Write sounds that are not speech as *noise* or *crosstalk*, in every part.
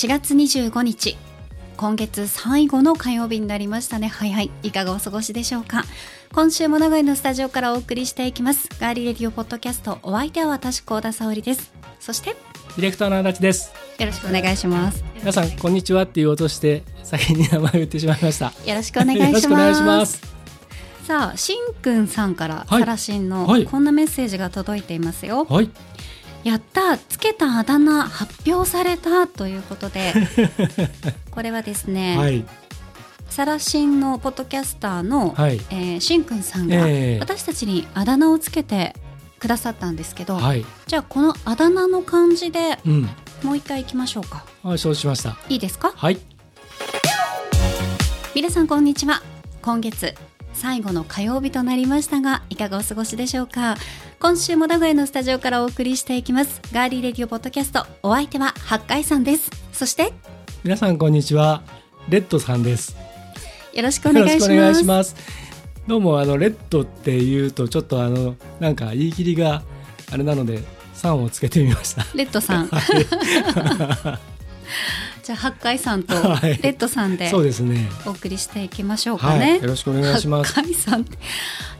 4月25日。今月最後の火曜日になりましたね。はいはい。いかがお過ごしでしょうか。今週も名古屋のスタジオからお送りしていきます。ガーリーレディオポッドキャスト。お相手は私高田沙織です。そしてディレクターの足立です。よろしくお願いします。皆さんこんにちはって言おうとして先に名前を言ってしまいました。よろしくお願いします。さあしんくんさんからはい。サラシンのはい。こんなメッセージが届いていますよ、はいやったつけたあだ名発表されたということで *laughs* これはですね、はい。サラシンのポッドキャスターの、はい。えーしんくんさんがええ。私たちにあだ名をつけてくださったんですけど、はい。じゃあこのあだ名の漢字でうん。もう一回いきましょうか。はい承知しました。いいですか？はい。皆さんこんにちは。今月最後の火曜日となりましたがいかがお過ごしでしょうか？今週も名古屋のスタジオからお送りしていきます。ガーリーレディオポッドキャストお相手は八海さんです。そして皆さんこんにちは。レッドさんです。よろしくお願いします。よろしくお願いします。どうもあのレッドっていうとちょっとあのなんか言い切りがあれなのでさんをつけてみました。レッドさんじゃあ八海さんとレ *laughs* はい。ッドさんでそうですね。お送りしていきましょうかはね、い。よろしくお願いします。八海さん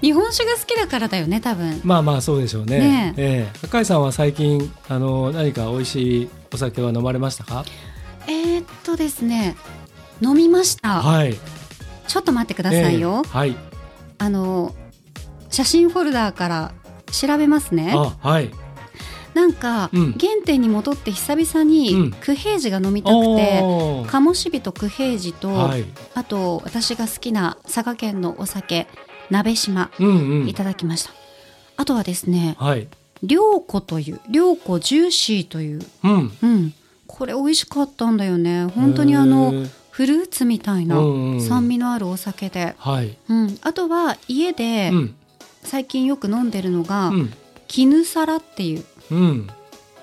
日本酒が好きだからだよね多分。まあまあそうでしょうね。ねえ。え高井さんは最近あの何か美味しいお酒は飲まれましたか？えー、っとですね飲みました、はい。ちょっと待ってくださいよ、ええ。はい。あの写真フォルダーから調べますね。あはいなんか、うん。原点に戻って久々うにん。九平治が飲みたくて、おー。鴨志人と九平治と、はい。あと私が好きな佐賀県のお酒鍋島うんうん。いただきました、あとはですねはい。涼子という涼子ジューシーといううん。うん。これ美味しかったんだよね。本当にあのフルーツみたいなうんうん。酸味のあるお酒で、はい。うん、あとは家でうん。最近よく飲んでるのが、うん。絹皿っていううん。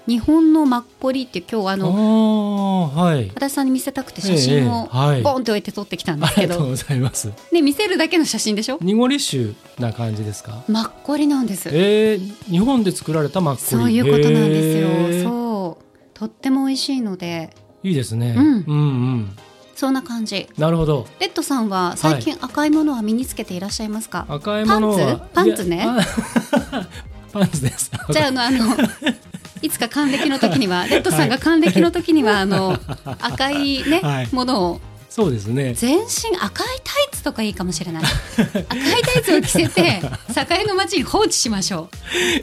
日本のマッコリって今日ああのーはい。足立さんに見せたくて写真をええはい。ボンって置いて撮ってきたんですけど、ありがとうございます。ね、見せるだけの写真でしょ？濁り酒な感じですか？マッコリなんです。えー、日本で作られたマッコリ。そういうことなんですよ。へー。そう。とっても美味しいので。いいですね、うん。うんうん。そんな感じ。なるほど。レッドさんは最近赤いものは身につけていらっしゃいますか、赤いものパンツ？ね *laughs* いやあパンツです。*laughs* じゃああのあの *laughs* いつか還暦の時にはレッドさんが還暦の時には、あの *laughs* 赤いね、はい。ものをそうですね。全身赤いタイツとかいいかもしれない。赤いタイツを着せて *laughs* 栄の街に放置しましょ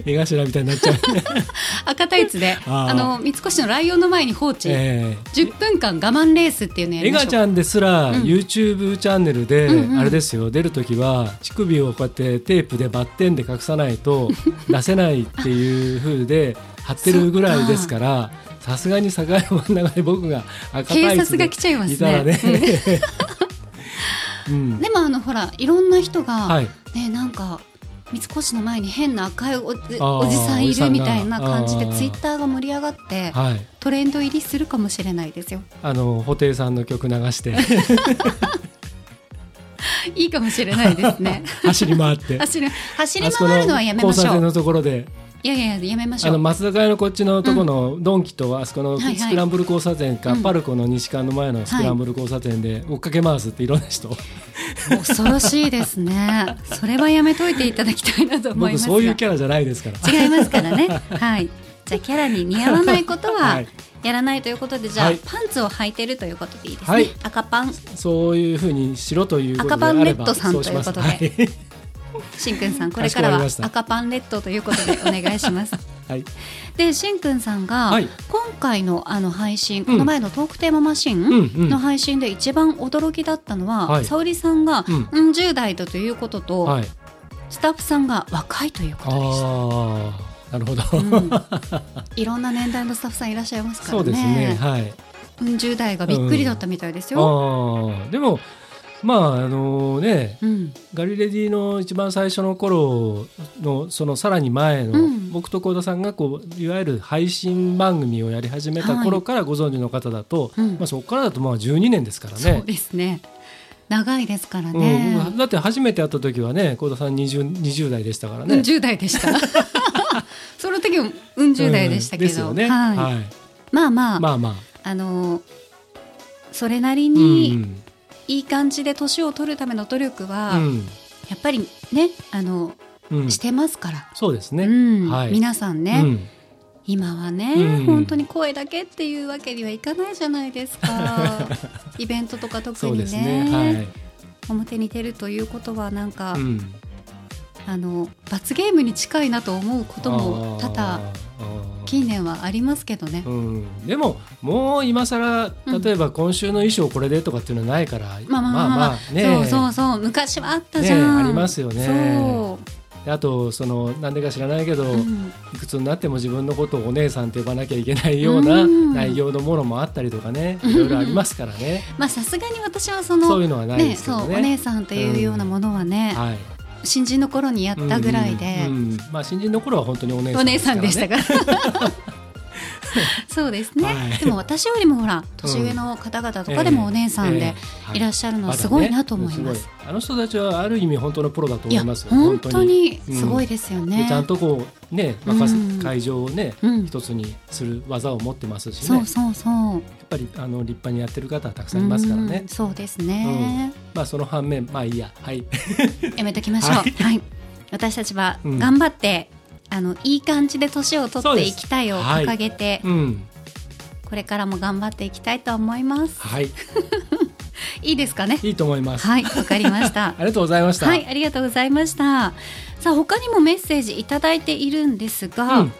う。絵頭みたいになっちゃう。*laughs* 赤タイツで。あの三越のライオンの前に放置、え10分間我慢レースっていうのやえりましょう。エガちゃんですら、うん。YouTube チャンネルで、うんうん。あれですよ。出る時は乳首をこうやってテープでバッテンで隠さないと出せないっていう風で貼ってるぐらいですからさすがに境の真ん中で僕が赤タイツで警察が来ちゃいますね。ね、うん。*laughs* でもあのほらいろんな人が、はい。ねなんか三越の前に変な赤いおじさんいるみたいな感じでツイッターが盛り上がってはい。トレンド入りするかもしれないですよ。あの布袋さんの曲流して。*laughs* いいかもしれないですね。*laughs* 走り回って。走り走り回るのはやめましょう。交差点のところでいやいややめましあのょう松坂屋のこっちのとこのドンキとあそこのスクランブル交差点か、うん。パルコの西館の前のスクランブル交差点で追っかけ回すっていろんな人、恐ろしいですね。それはやめといていただきたいなと思いますそういうキャラじゃないですから。違いますからね。*laughs* はい。じゃあキャラに似合わないことははい。やらないということでじゃあ、はい。パンツを履いてるということでいいですね、はい。赤パン。そういうふうにしろということであれば赤パンレッドさんということで。はいしんくんさんこれからは赤パンレッドということでお願いします。*laughs* はい。でしんくんさんが、はい。今回のあの配信この前のトークテーママシンうんの配信で一番驚きだったのは、はい。沙織さんが、うん。うん、10代だということと、はい。スタッフさんが若いということでした。ああなるほど、うん、*laughs* いろんな年代のスタッフさんいらっしゃいますからね。そうですねはい。うん、10代がびっくりだったみたいですよ。ああでもまああのねうん、ガリレディの一番最初の頃のそのさらに前の、うん僕と幸田さんがこういわゆる配信番組をやり始めた頃からご存知の方だと、うんまあ、そこからだとまあ12年ですからそうね。ですね。長いですからうんだって初めて会った時はね幸田さん 20, 20代でしたからうん、ね。10代でした *laughs* その時もうん10代でしたけど、うんね。はいはい。まあまあ、まあまあのそれなりあ。うんにいい感じで年を取るための努力は、うん。やっぱりねあの、うん。してますから、そうですね。うん。はい。皆さんね、うん。今はね、うん。本当に声だけっていうわけにはいかないじゃないですか。*laughs* イベントとか特にね。ね。はい。表に出るということはなんか、うん。あの罰ゲームに近いなと思うことも多々近年はありますけどね。うん、でももう今更うん。例えば今週の衣装これでとかっていうのはないから、まあまあまあまあ、ねそうそうそう。昔はあったじゃん、ねありますよね。あとそのなんでか知らないけど、う、うん。いくつになっても自分のことをお姉さんって呼ばなきゃいけないようなうん。内容のものもあったりとかねいろいろありますからね。*laughs* まあさすがに私はそのそういうのはないでねすけどね。そうお姉さんというようなものはね、はい、新人の頃にやったぐらいで、うんうんうんまあ、新人の頃は本当にお姉さんでしたから。*laughs* そうですね、はい。でも私よりもほら年上の方々とかでもお姉さんでい。らっしゃるのはすごいなと思います。あの人たちはある意味本当のプロだと思いますよ。本当に。すごいですよね。でちゃんとこうね任せうん。会場をね、うん。一つにする技を持ってますしね。そうそうそう。やっぱりあの立派にやってる方はたくさんいますからね。うん、そうですね。まあその反面まあいいや。はい。*laughs* やめときましょう。ははいい。私たちはうん。頑張って、あのいい感じで年を取っていきたいを掲げて、うんこれからも頑張っていきたいと思います。はい *laughs* いいですかね？いいと思います、はい、わかりました *laughs* あ。りがとうございました、はい、ありがとうございました。さあ、他にもメッセージいただいているんですが、うん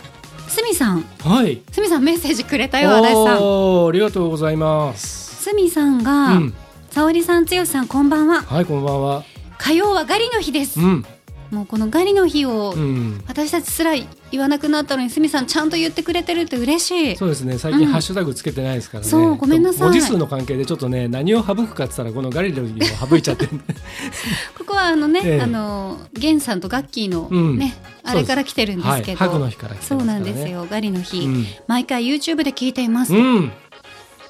すみさん、はいすみさんメッセージくれたよ、足立さん。おーありがとうございますすみさんうが、ん沙織さん、つよさん、こんばんは。はいこんばんは火曜はガリの日です。うんもうこのガリの日を、うん。私たちすら言わなくなったのに、すみさんちゃんと言ってくれてるって嬉しい。そうですね。最うん。近ハッシュタグつけてないですからね、そうごめんなさい。文字数の関係でちょっとね何を省くかって言ったらこのガリレオを省いちゃってる *laughs* ここはあのね、ええ。あのゲンさんとガッキーのうん。ね、あれから来てるんですけど、はい、ハグの日から来てますから、ね、そうなんですよ、ガリの日、うん。毎回 YouTube で聞いています。うん、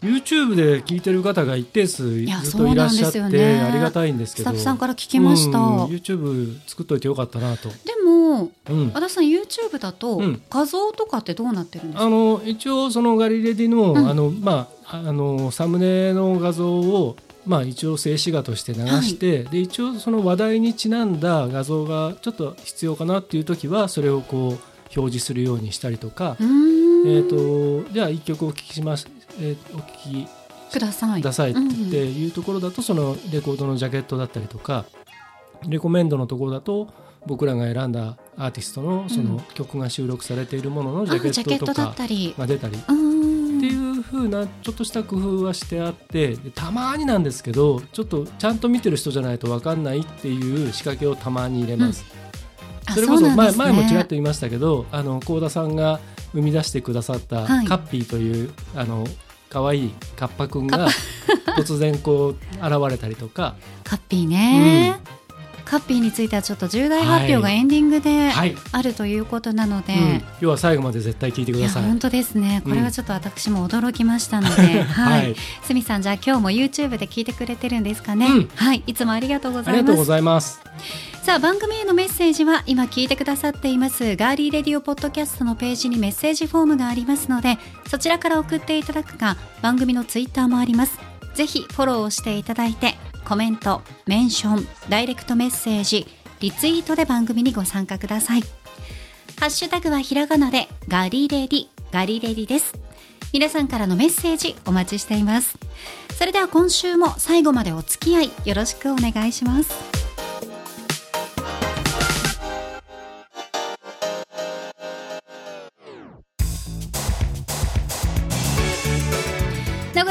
YouTube で聞いてる方が一定数ずやっといらっしゃって、ねありがたいんですけど。スタッフさんから聞きました。うん YouTube 作っといてよかったなと、でも、うん、足立さん YouTube だとうん。画像とかってどうなってるんですか、あの一応そのガリレディの,、うん。あのまあ、あのサムネの画像を、まあ、一応静止画として流して、で一応その話題にちなんだ画像がちょっと必要かなっていう時はそれをこう表示するようにしたりとか、うーん。えー、とじゃあ一曲お聴きします、えーお聴きください。くださいっていうところだとそのレコードのジャケットだったりとかレコメンドのところだと僕らが選んだアーティストのその曲が収録されているもののジャケットとかたり。が出たり。っていう風なちょっとした工夫はしてあってでたまになんですけどちょっとちゃんと見てる人じゃないと分かんないっていう仕掛けをたまに入れます。あそれこそう前,、前もちらっと言いましたけどあの幸田さんが生み出してくださったはい。カッピーという、あの可愛いカッパくんが *laughs* 突然こう現れたりとか、カッピーね、カッピーについてはちょっと重大発表がエンディングではい、あるということなので、うん、今日は最後まで絶対聞いてください。本当ですね。これはちょっと私も驚きましたので、は *laughs* はい。い、すみさんじゃあ今日も YouTube で聞いてくれてるんですかね、うん。はい。いつもありがとうごあざいますさあ番組へのメッセージは今聞いてくださっています。ガーリーレディオポッドキャストのページにメッセージフォームがありますのでそちらから送っていただくか番組のツイッターもあります。ぜひフォローをしていただいてコメントメンションダイレクトメッセージリツイートで番組にご参加ください。ハッシュタグはひらがなでガリレディガリレディです。皆さんからのメッセージお待ちしています。それでは今週も最後までお付き合いよろしくお願いします。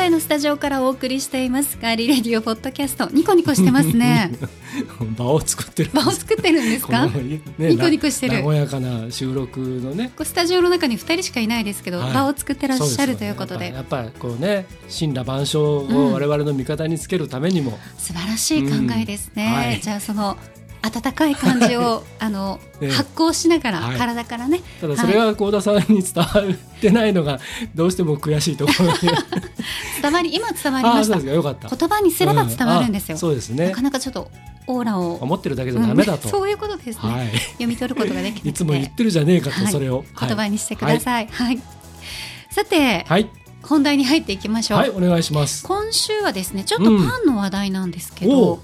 名古屋のスタジオからお送りしていますガーリーレディオポッドキャスト。ニコニコしてますね。*laughs* 場を作ってる。場を作ってるんですか？ねニコニコしてる。な和やかな収録のね。スタジオの中に2人しかいないですけど、はい。場を作ってらっしゃるということで。やっぱりこうね神羅万象を我々の味方につけるためにも、素晴らしい考えですね、うん。はい。じゃあその温かい感じを *laughs* あの、ええ。発酵しながら、はい。体からね。ただそれは幸田さんに伝わってないのがどうしても悔しいところで。*laughs* 伝わり今伝わりました。言葉にすれば伝わるんですよ、うあそうですね。なかなかちょっとオーラを。思ってるだけじゃダメだと、うんそういうことですね、はい。読み取ることができていつも言ってるじゃねえかと、はいそれを、はい。言葉にしてください、はい。さて、はい、本題に入っていきましょう、はい、お願いします。今週はですねちょっとパンの話題なんですけど、おう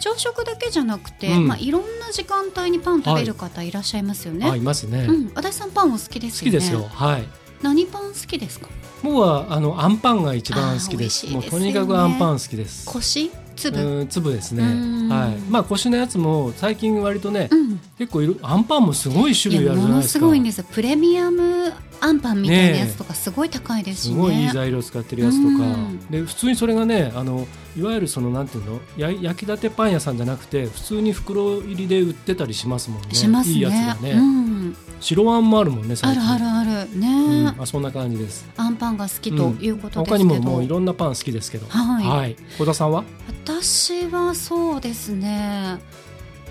朝食だけじゃなくて、うん。まあ、いろんな時間帯にパン食べる方いらっしゃいますよね、あいますね、うん、足立さんパンお好きですよね。好きですよ。はい。何パン好きですか？僕はあのアンパンが一番好きです。ですよね。もうとにかくアンパン好きです。腰？粒？うん粒ですね。うん。はい。まあ腰のやつも最近割とね、うん。結構いるアンパンもすごい種類あるじゃものないですか。すごいんですよ。プレミアムアンパンみたいなやつとかすごい高いですしね。すごいいい材料使ってるやつとか、うん。で普通にそれがねあのいわゆるそのなんていうの？や焼きたてパン屋さんじゃなくて普通に袋入りで売ってたりしますもんね。しますね。いいやつがね、うん、白あんもあるもんねあるあるある。ね、うん。あそんな感じです。アンパンが好きということですけど、他にももういろんなパン好きですけど。はい。小田さんは？私はそうですね。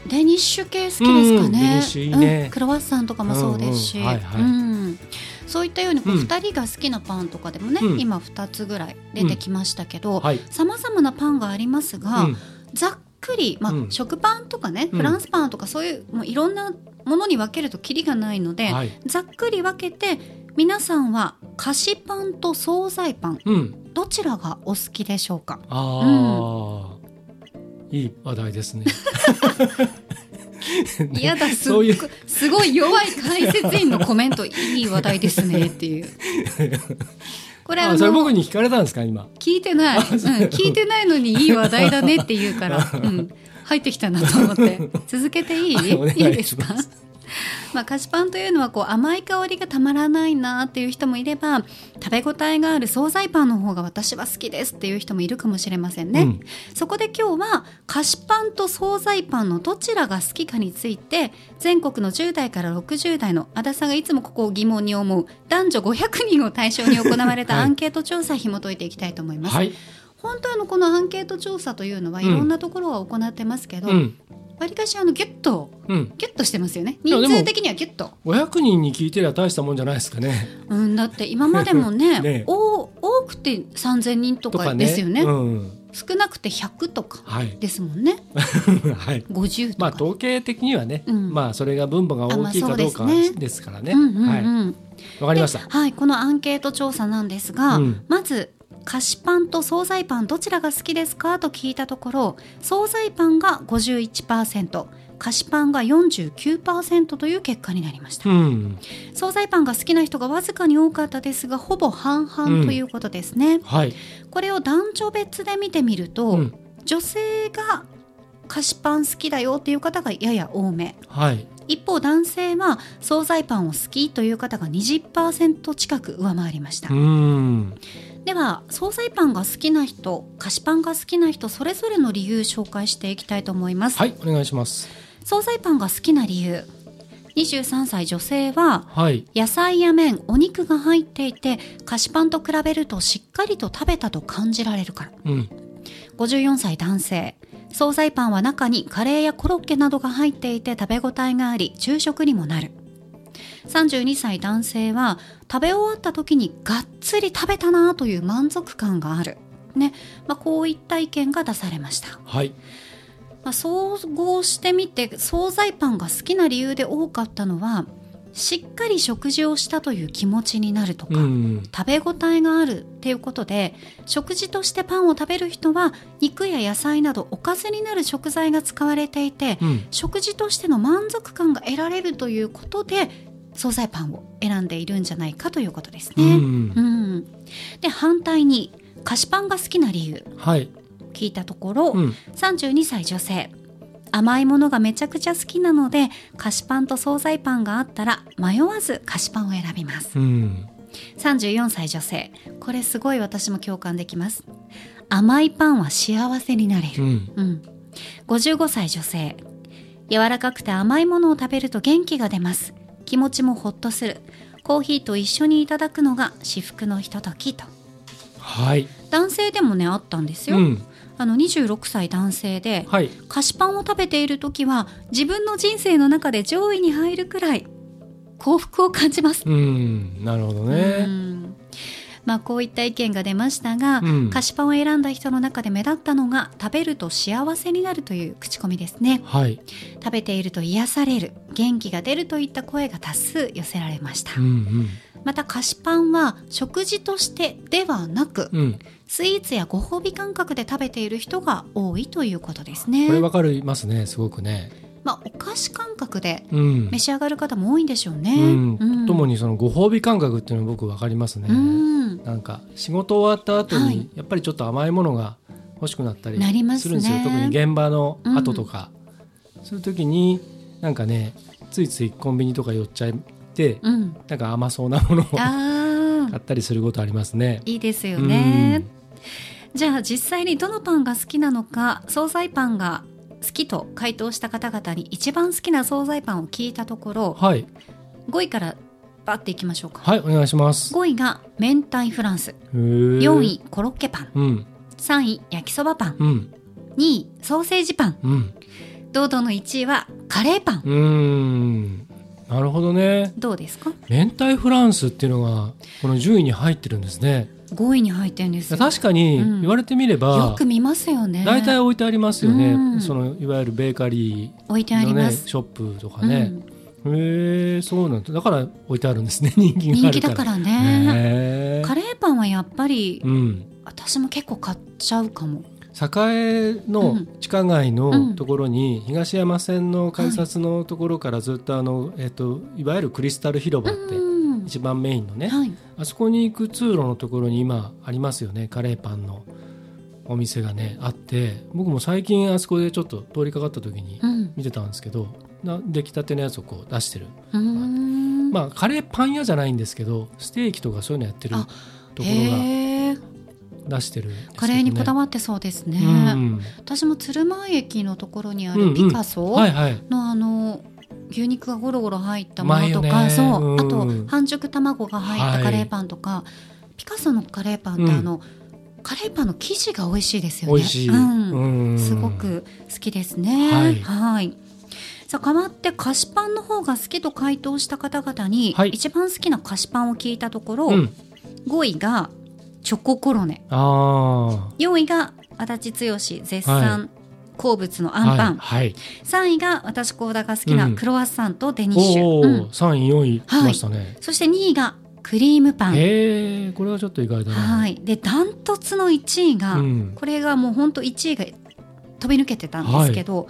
デニッシュ系好きですかね、うん。デニッシュいいね。うん。クロワッサンとかもそうですし、うん。うん。はいはい。うんそういったようにこううん。2人が好きなパンとかでもね、うん。今2つぐらい出てきましたけどはい、さまざまなパンがありますが、うん。ざっくり、まあうん。食パンとかねうん。フランスパンとかそういうもういろんなものに分けるとキリがないので、はい。ざっくり分けて皆さんは菓子パンと惣菜パンうん、どちらがお好きでしょうか？ああ、いい話題ですね。*laughs* *laughs* いやだすそういう。すごい弱い解説員のコメントいい話題ですねっていう。これああ、それの僕に聞かれたんですか今？聞いてない、う。ん、聞いてないのにいい話題だねって言うから、*laughs* うん、入ってきたなと思って。続けていい？いいいですか？しまあ、菓子パンというのはこう甘い香りがたまらないなっていう人もいれば食べ応えがある惣菜パンの方が私は好きですっていう人もいるかもしれませんね、うんそこで今日は菓子パンと惣菜パンのどちらが好きかについて全国の10代から60代の足立さんがいつもここを疑問に思う男女500人を対象に行われたはいアンケート調査紐解いていきたいと思います、はい。本当はあのこのアンケート調査というのはうんいろんなところが行ってますけど、うん。わりかしあのギュッとうん。ギュッとしてますよね人数的にはギュッと500人に聞いてりゃ大したもんじゃないですかね。うん、だって今までもね *laughs* ねお多くて3,000人とか。ですよねうん。少なくて100とかはい。ですもんね *laughs* はい。50とか、まあ統計的にはね、うんまあそれが分母が大きいかどうかですからね。うんうんうんはい。わかりましたで。はいこのアンケート調査なんですが、うんまず菓子パンと惣菜パンどちらが好きですか？と聞いたところ惣菜パンが51%菓子パンが49%という結果になりましたうん。惣菜パンが好きな人がわずかに多かったですがほぼ半々ということですね、はい。これを男女別で見てみると、うん。女性が菓子パン好きだよっていう方がやや多めはい。一方男性は惣菜パンを好きという方が20%近く上回りました、うん。では惣菜パンが好きな人菓子パンが好きな人それぞれの理由紹介していきたいと思います、はい。お願いします。惣菜パンが好きな理由23歳女性ははい。野菜や麺お肉が入っていて菓子パンと比べるとしっかりと食べたと感じられるからうん。54歳男性惣菜パンは中にカレーやコロッケなどが入っていて食べ応えがあり昼食にもなる32歳男性は食べ終わった時にがっつり食べたなという満足感があるねまあ、こういった意見が出されました、はい。まあ、総合してみて惣菜パンが好きな理由で多かったのはしっかり食事をしたという気持ちになるとか、うん。食べ応えがあるっていうことで食事としてパンを食べる人は肉や野菜などおかずになる食材が使われていてうん。食事としての満足感が得られるということで惣菜パンを選んでいるんじゃないかということですうね。んう。んで反対に菓子パンが好きな理由はい。聞いたところ、うん。32歳女性甘いものがめちゃくちゃ好きなので菓子パンと惣菜パンがあったら迷わず菓子パンを選びますうん。34歳女性これすごい私も共感できます甘いパンは幸せになれる、うん。うん、55歳女性柔らかくて甘いものを食べると元気が出ます気持ちもほっとする。コーヒーと一緒にいただくのが至福のひとときと。はい。男性でもねあったんですよ、うん。ああの26歳男性ではい。菓子パンを食べている時は自分の人生の中で上位に入るくらい幸福を感じます。うん。なるほどうねんまあ、こういった意見が出ましたが、うん。菓子パンを選んだ人の中で目立ったのが食べると幸せになるという口コミですね。はい。食べていると癒される元気が出るといった声が多数寄せられました、うんうん。また菓子パンは食事としてではなく、うん。スイーツやご褒美感覚で食べている人が多いということですね。これわかりますねすごくねまあ、お菓子感覚でうん。召し上がる方も多いんでしょうね、うん。うん。ともにそのご褒美感覚っていうのは僕わかりますね。うん。なんか仕事終わった後はい。にやっぱりちょっと甘いものが欲しくなったりなりまするんですよ、特に現場の後とか、そういう時になんかねついついコンビニとか寄っちゃってうん、なんか甘そうなものを *laughs* 買ったりすることありますね。いいですよね。じゃあ実際にどのパンが好きなのか惣菜パンが好きと回答した方々に一番好きな惣菜パンを聞いたところはい。5位からバッていきましょうか。はいお願いします。5位が明太フランス。4 4位コロッケパン。うん。3位焼きそばパン。うん。2位ソーセージパン。うん。堂々の1位はカレーパン。うーんなるほどね。どうですか？明太フランスっていうのがこの順位に入ってるんですね。5位に入ってるんですよ。確かにうん。言われてみれば、よく見ますよね。大体置いてありますよね、うん。そのいわゆるベーカリ置いてあります。ショップとかうね、ん。へえそうなんだ。だから置いてあるんですね。人 *laughs* 気人気だからね。カレーパンはやっぱりうん。私も結構買っちゃうかも栄の地下街うん。のところに、東山線の改札のところからずっとあの、えっといわゆるクリスタル広場ってうん一番メインのね、はい。あそこに行く通路のところに今ありますよねカレーパンのお店がねあって僕も最近あそこでちょっと通りかかった時にうん。見てたんですけどな出来たてのやつをこう出してる。まあカレーパン屋じゃないんですけどステーキとかそういうのやってるあところが出してるね、カレーにこだわってそうですね、うん。私も鶴舞駅のところにあるピカソはいはい。のあの牛肉がゴロゴロ入ったものとか、ね。そう、うんあと半熟卵が入ったカレーパンとか、ピカソのカレーパンってうん。あの、カレーパンの生地が美味しいですよね。美味しい、うん。うん。すごく好きですね。はい。はい。さあ変わって菓子パンの方が好きと回答した方々に、はい。一番好きな菓子パンを聞いたところ、うん。5位がチョココロネ、あ4位が足立剛絶は賛好物のあアンパン、はい、はい、3位が私高田が好きなうん。クロワッサンとデニッシュ、おお、うん。3位4位来ましたね、そして2位がクリームパン、へえこれはちょっと意外だな、はい、でダントツの1位が、うん。これがもう本当1位が飛び抜けてたんですけど、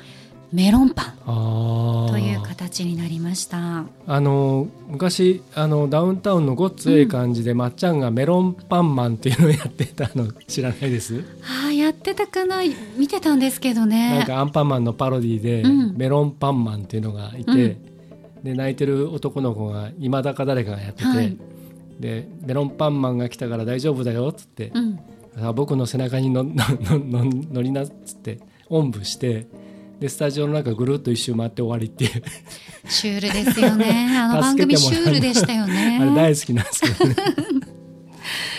メロンパンという形になりました。あの昔あのダウンタウンのごっつええ感じで、まっちゃんがメロンパンマンっていうのをやってたの知らないです、ああやってたかな？見てたんですけどね。なんかアンパンマンのパロディで、うん。メロンパンマンっていうのがいて、うん。で泣いてる男の子が今だか誰かがやってて、はい。でメロンパンマンが来たから大丈夫だよっつって、僕の背中にのののの乗りなっつっておんぶしてでスタジオの中ぐるっと一周回って終わりっていうシュールですよね。*laughs* あの番組シュールでしたよね。*laughs* あれ大好きなんですけどね。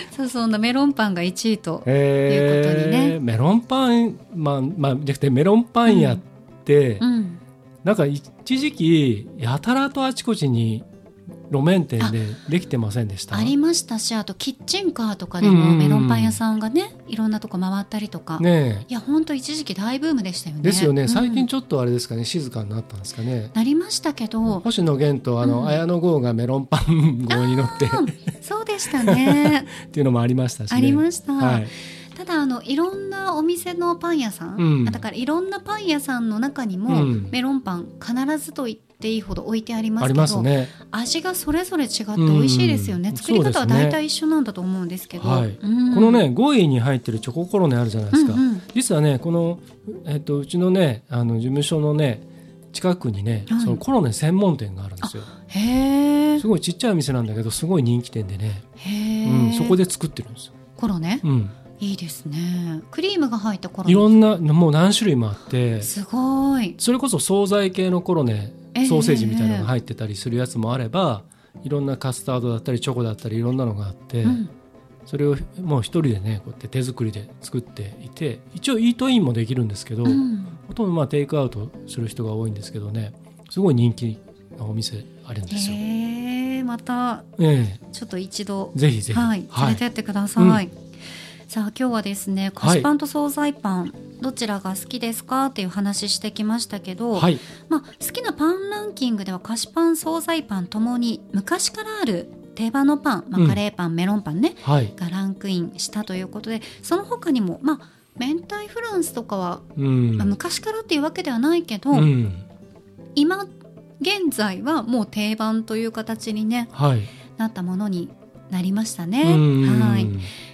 *laughs* そうそうメロンパンが1位と。えいうことにねメロンパンまあまあじゃなくてメロンパン屋って、うん、なんか一時期やたらとあちこちに路面店でできてませんでした？ありましたしあとキッチンカーとかでもうん。うんうんメロンパン屋さんがねいろんなとこ回ったりとか、ねいや本当一時期大ブームでしたよね。えですよね。最うん。近ちょっとあれですかね静かになったんですかね。なりましたけど。星野源とあの、うん。綾野剛がメロンパン号に乗ってそうでしたね。*laughs* ていうのもありましたしね。ありました、はい、ただあのいろんなお店のパン屋さん、うん。あだからいろんなパン屋さんの中にも、うん。メロンパン必ずと言っていいほど置いてありますありけどますね。味がそれぞれ違って美味しいですよね、うん。作り方は大体一緒なんだと思うんですけど、はい。うん。このね5位に入ってるチョココロネあるじゃないですか、うんうん。実はねこの、えっとうちのねあの事務所のね近くにね、はい。そのコロネ専門店があるんですよ。へえすごいちっちゃい店なんだけどすごい人気店でね、へうん、えそこで作ってるんですよ、コロネ、うん、いいですね。クリームが入ったコロいろネんなもう何種類もあって。すごい。それこそ惣菜系のコロネええソーセージみたいなのが入ってたりするやつもあれば、いろんなカスタードだったりチョコだったりいろんなのがあって、うん。それをもう一人でねこうやって手作りで作っていて一応イートインもできるんですけど、うん。ほとんどまあテイクアウトする人が多いんですけどねすごい人気なお店あるんですよ。へえまたえちょっと一度えぜひぜひ、はい、連れてってください。さあ今日はですね菓子パンと惣菜パン、どちらが好きですかっていう話してきましたけど、はい。まあ、好きなパンランキングでは菓子パン惣菜パンともに昔からある定番のパン、まあ、うん。カレーパン、メロンパンねはい、がランクインしたということでその他にもまあ明太フランスとかは、うん。まあ、昔からっていうわけではないけど、うん。今現在はもう定番という形に、ね、はい、なったものになりましたね。うんはい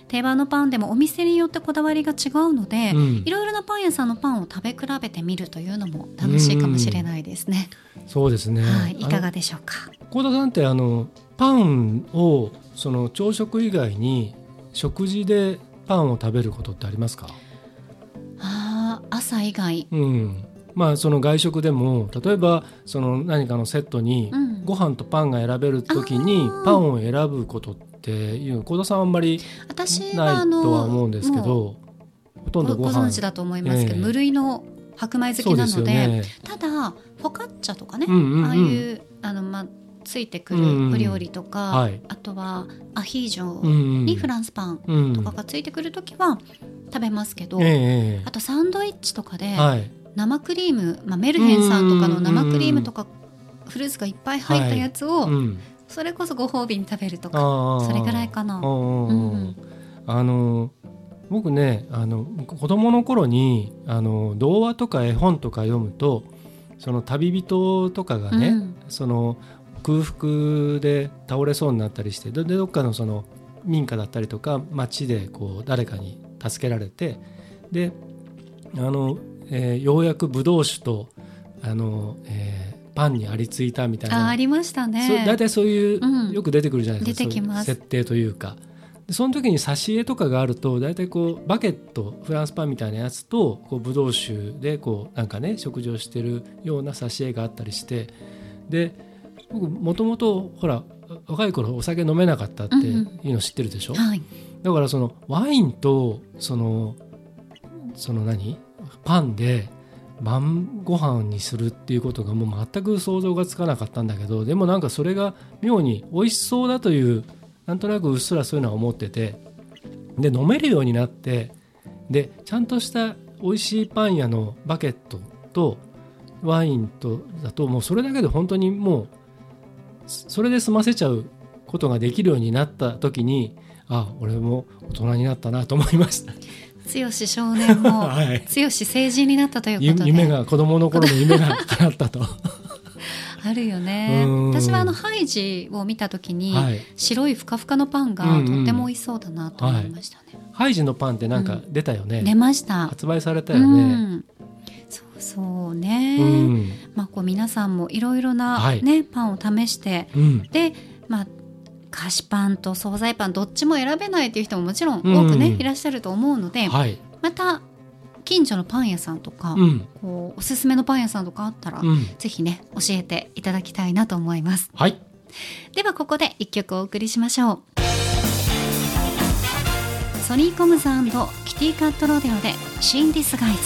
定番のパンでもお店によってこだわりが違うので、うんいろいろなパン屋さんのパンを食べ比べてみるというのも楽しいかもしれないですね。そうですね。はい、いかがでしょうか？幸田さんってあのパンをその朝食以外に食事でパンを食べることってありますか？ああ、朝以外。うん。まあその外食でも例えばその何かのセットにうん。ご飯とパンが選べるときにパンを選ぶことっていう幸田さんはあんまりないとは思うんですけもど、ほとんどうごご飯ご存知だと思いますけど、ええ。無類の白米好きなのでね。ただフォカッチャとかね、うんうんうん。ああいうあのまあついてくるお料理とか、はい。あとはアヒージョうんにフランスパンうんとかがついてくるときは食べますけど、えええ。あとサンドイッチとかでえはい。生クリーム、まあ、メルヘンさんとかの生クリームとかフルーツがいっぱい入ったやつを、うん。それこそご褒美に食べるとかそれぐらいかな。うんあの僕ねあの子供の頃にあの童話とか絵本とか読むとその旅人とかがね、うん。その空腹で倒れそうになったりしてででどっかのその民家だったりとか町でこう誰かに助けられてであの、えーようやくブドウ酒とあの、えーパンにありついたみたいな。あありましたね。大体そういう、うん。よく出てくるじゃないですか。出てきます。そういう設定というか。でその時に挿絵とかがあると大体こうバケットフランスパンみたいなやつとこうブドウ酒でこうなんかね食事をしてるような挿絵があったりして。で僕もともとほら若い頃お酒飲めなかったっていうの知ってるでしょ、はい。だからそのワインとそのその何？パンで晩ご飯にするっていうことがもう全く想像がつかなかったんだけどでもなんかそれが妙に美味しそうだというなんとなくうっすらそういうのは思っててで飲めるようになってでちゃんとした美味しいパン屋のバケットとワインとだともうそれだけで本当にもうそれで済ませちゃうことができるようになった時にあ俺も大人になったなと思いました。剛少年も、*laughs* はい。剛成人になったというこゆとで。夢が子供の頃の夢が叶ったと。*laughs* あるよね。うん。私はあのハイジを見た時に、はい。白いふかふかのパンがうんうん。とっても美味しそうだなと思いましたね、ハイジのパンってなんか出たよね、出ました。発売されたうよね。ん。そうそうね、うん、まあこう皆さんもいろいろな、はい。ねパンを試してうん。でまあ菓子パンと惣菜パンどっちも選べないっていう人ももちろん多くね、うんいらっしゃると思うので、はい、また近所のパン屋さんとか、うん。こうおすすめのパン屋さんとかあったら、うん、ぜひね教えていただきたいなと思います。はい。ではここで一曲お送りしましょう。ソニーコムズキティカットロデオで「シンディスガイズ」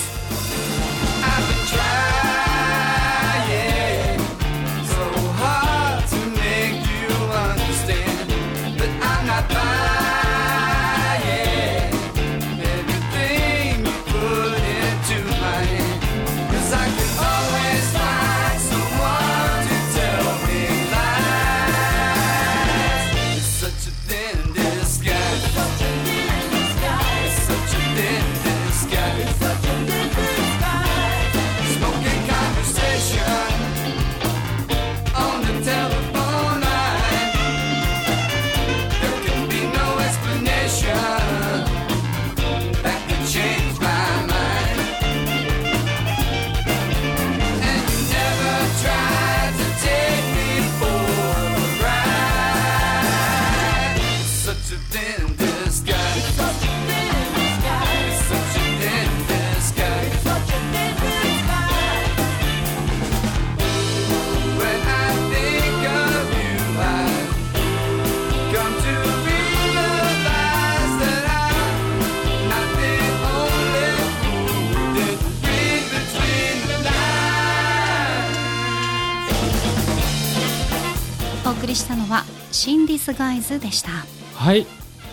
スガイズでした。はい。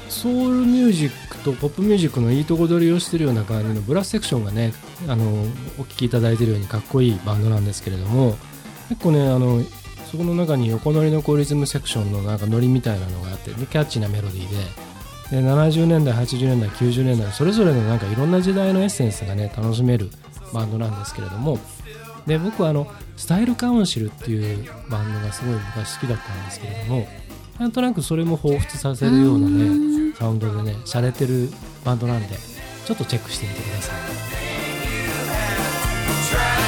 ソウルミュージックとポップミュージックのいいとこ取りをしてるような感じのブラスセクションがねあのお聴きいただいてるようにかっこいいバンドなんですけれども結構ねあのそこの中に横乗りのコリズムセクションのなんかノリみたいなのがあってでキャッチなメロディーでで70年代80年代90年代それぞれのなんかいろんな時代のエッセンスがね楽しめるバンドなんですけれどもで僕はあのスタイルカウンシルっていうバンドがすごい昔好きだったんですけれどもなんとなくそれも彷彿させるようなねサウンドでね洒落てるバンドなんでちょっとチェックしてみてください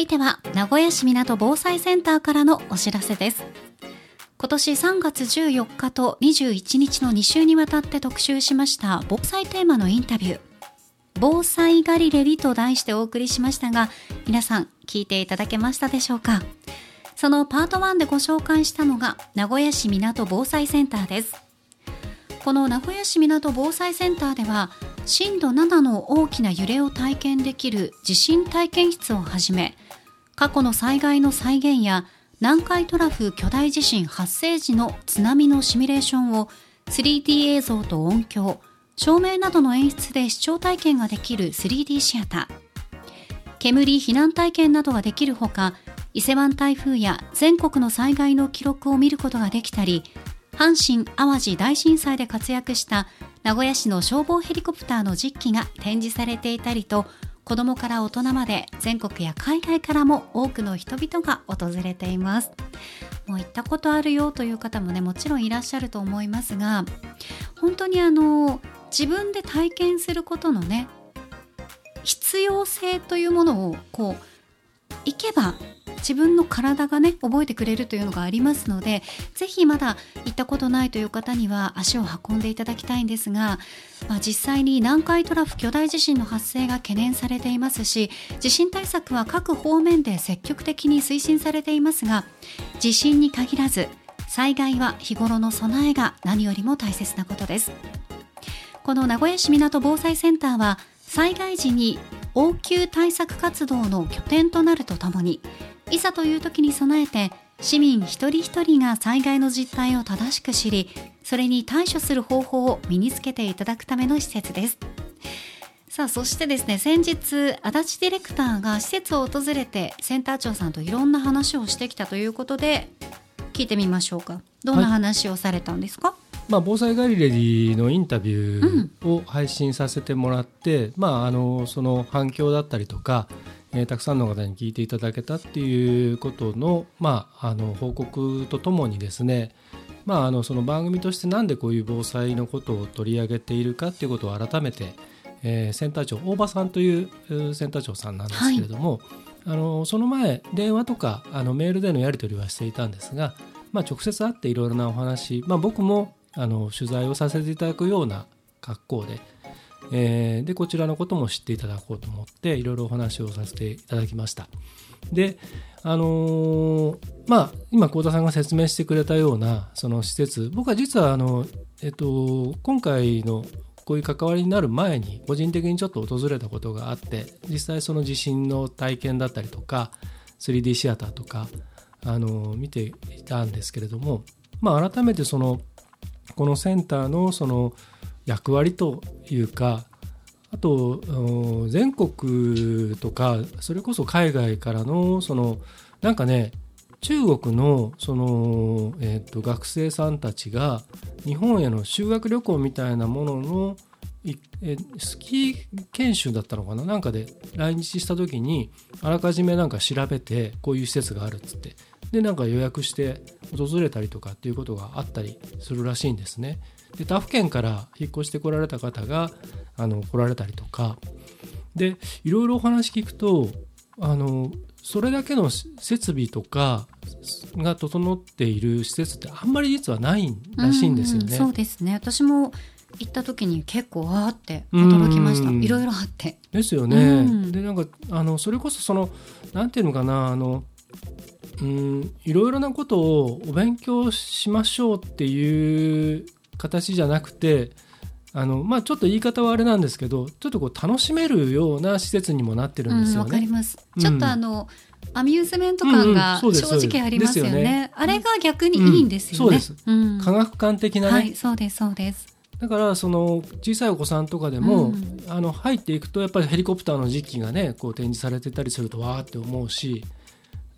いては名古屋市港防災センターからのお知らせです。今年3月14日と21日の2週にわたって特集しました防災テーマのインタビュー。防災ガリレディと題してお送りしましたが皆さん聞いていただけましたでしょうか？そのパート1でご紹介したのが名古屋市港防災センターです。この名古屋市港防災センターでは震度7の大きな揺れを体験できる地震体験室をはじめ過去の災害の再現や南海トラフ巨大地震発生時の津波のシミュレーションを 3D 映像と音響照明などの演出で視聴体験ができる 3D シアター。煙避難体験などができるほか伊勢湾台風や全国の災害の記録を見ることができたり阪神・淡路大震災で活躍した名古屋市の消防ヘリコプターの実機が展示されていたりと子供から大人まで全国や海外からも多くの人々が訪れています。もう行ったことあるよという方もねもちろんいらっしゃると思いますが本当にあの自分で体験することのね必要性というものをこう行けば自分の体がね覚えてくれるというのがありますのでぜひまだ行ったことないという方には足を運んでいただきたいんですが、まあ、実際に南海トラフ巨大地震の発生が懸念されていますし地震対策は各方面で積極的に推進されていますが地震に限らず災害は日頃の備えが何よりも大切なことです。この名古屋市港防災センターは災害時に応急対策活動の拠点となるとともにいざという時に備えて市民一人一人が災害の実態を正しく知りそれに対処する方法を身につけていただくための施設です。さあそしてですね先日足立ディレクターが施設を訪れてセンター長さんといろんな話をしてきたということで聞いてみましょうか。どんな話をされたんですか、まあ、防災ガリレディのインタビューを配信させてもらって、まあ、あのその反響だったりとか、えーたくさんの方に聞いていただけたっていうことの,、まあ、あの報告とともにですね、まあ、あのその番組としてなんでこういう防災のことを取り上げているかっていうことを改めて、えーセンター長大場さんというセンター長さんなんですけれども、あのその前電話とかあのメールでのやり取りはしていたんですが、まあ、直接会っていろいろなお話、まあ、僕もあの取材をさせていただくような格好で,、えーでこちらのことも知っていただこうと思っていろいろお話をさせていただきました。であのーまあ今幸田さんが説明してくれたようなその施設僕は実はあの、えっと、今回のこういう関わりになる前に個人的にちょっと訪れたことがあって実際その地震の体験だったりとか 3D シアターとかあの見ていたんですけれども、まあ、改めてそのこのセンターのその役割というかあと全国とかそれこそ海外からのそのなんかね中国のその、えー、と学生さんたちが日本への修学旅行みたいなもののえスキー研修だったのかな？なんかで来日した時にあらかじめなんか調べてこういう施設があるっつってでなんか予約して訪れたりとかっていうことがあったりするらしいんですね。で他府県から引っ越してこられた方があの来られたりとか。でいろいろお話聞くとあのそれだけの設備とかが整っている施設ってあんまり実はないらしいんですよね。うんそうですね。私も行った時に結構わーって驚きました。うんいろいろあって。ですよね。うん。でなんかあのそれこそそのなんていうのかなあのうんいろいろなことをお勉強しましょうっていう形じゃなくてあのまあちょっと言い方はあれなんですけどちょっとこう楽しめるような施設にもなってるんですうんよね。わかります、うん。ちょっとあのアミューズメント感が正直ありますよね,、そうですですよね。あれが逆にいいんですよね、科学館的なね、はいそうですそうです。だからその小さいお子さんとかでも、うん。あの入っていくとやっぱりヘリコプターの実機がねこう展示されてたりするとわーって思うし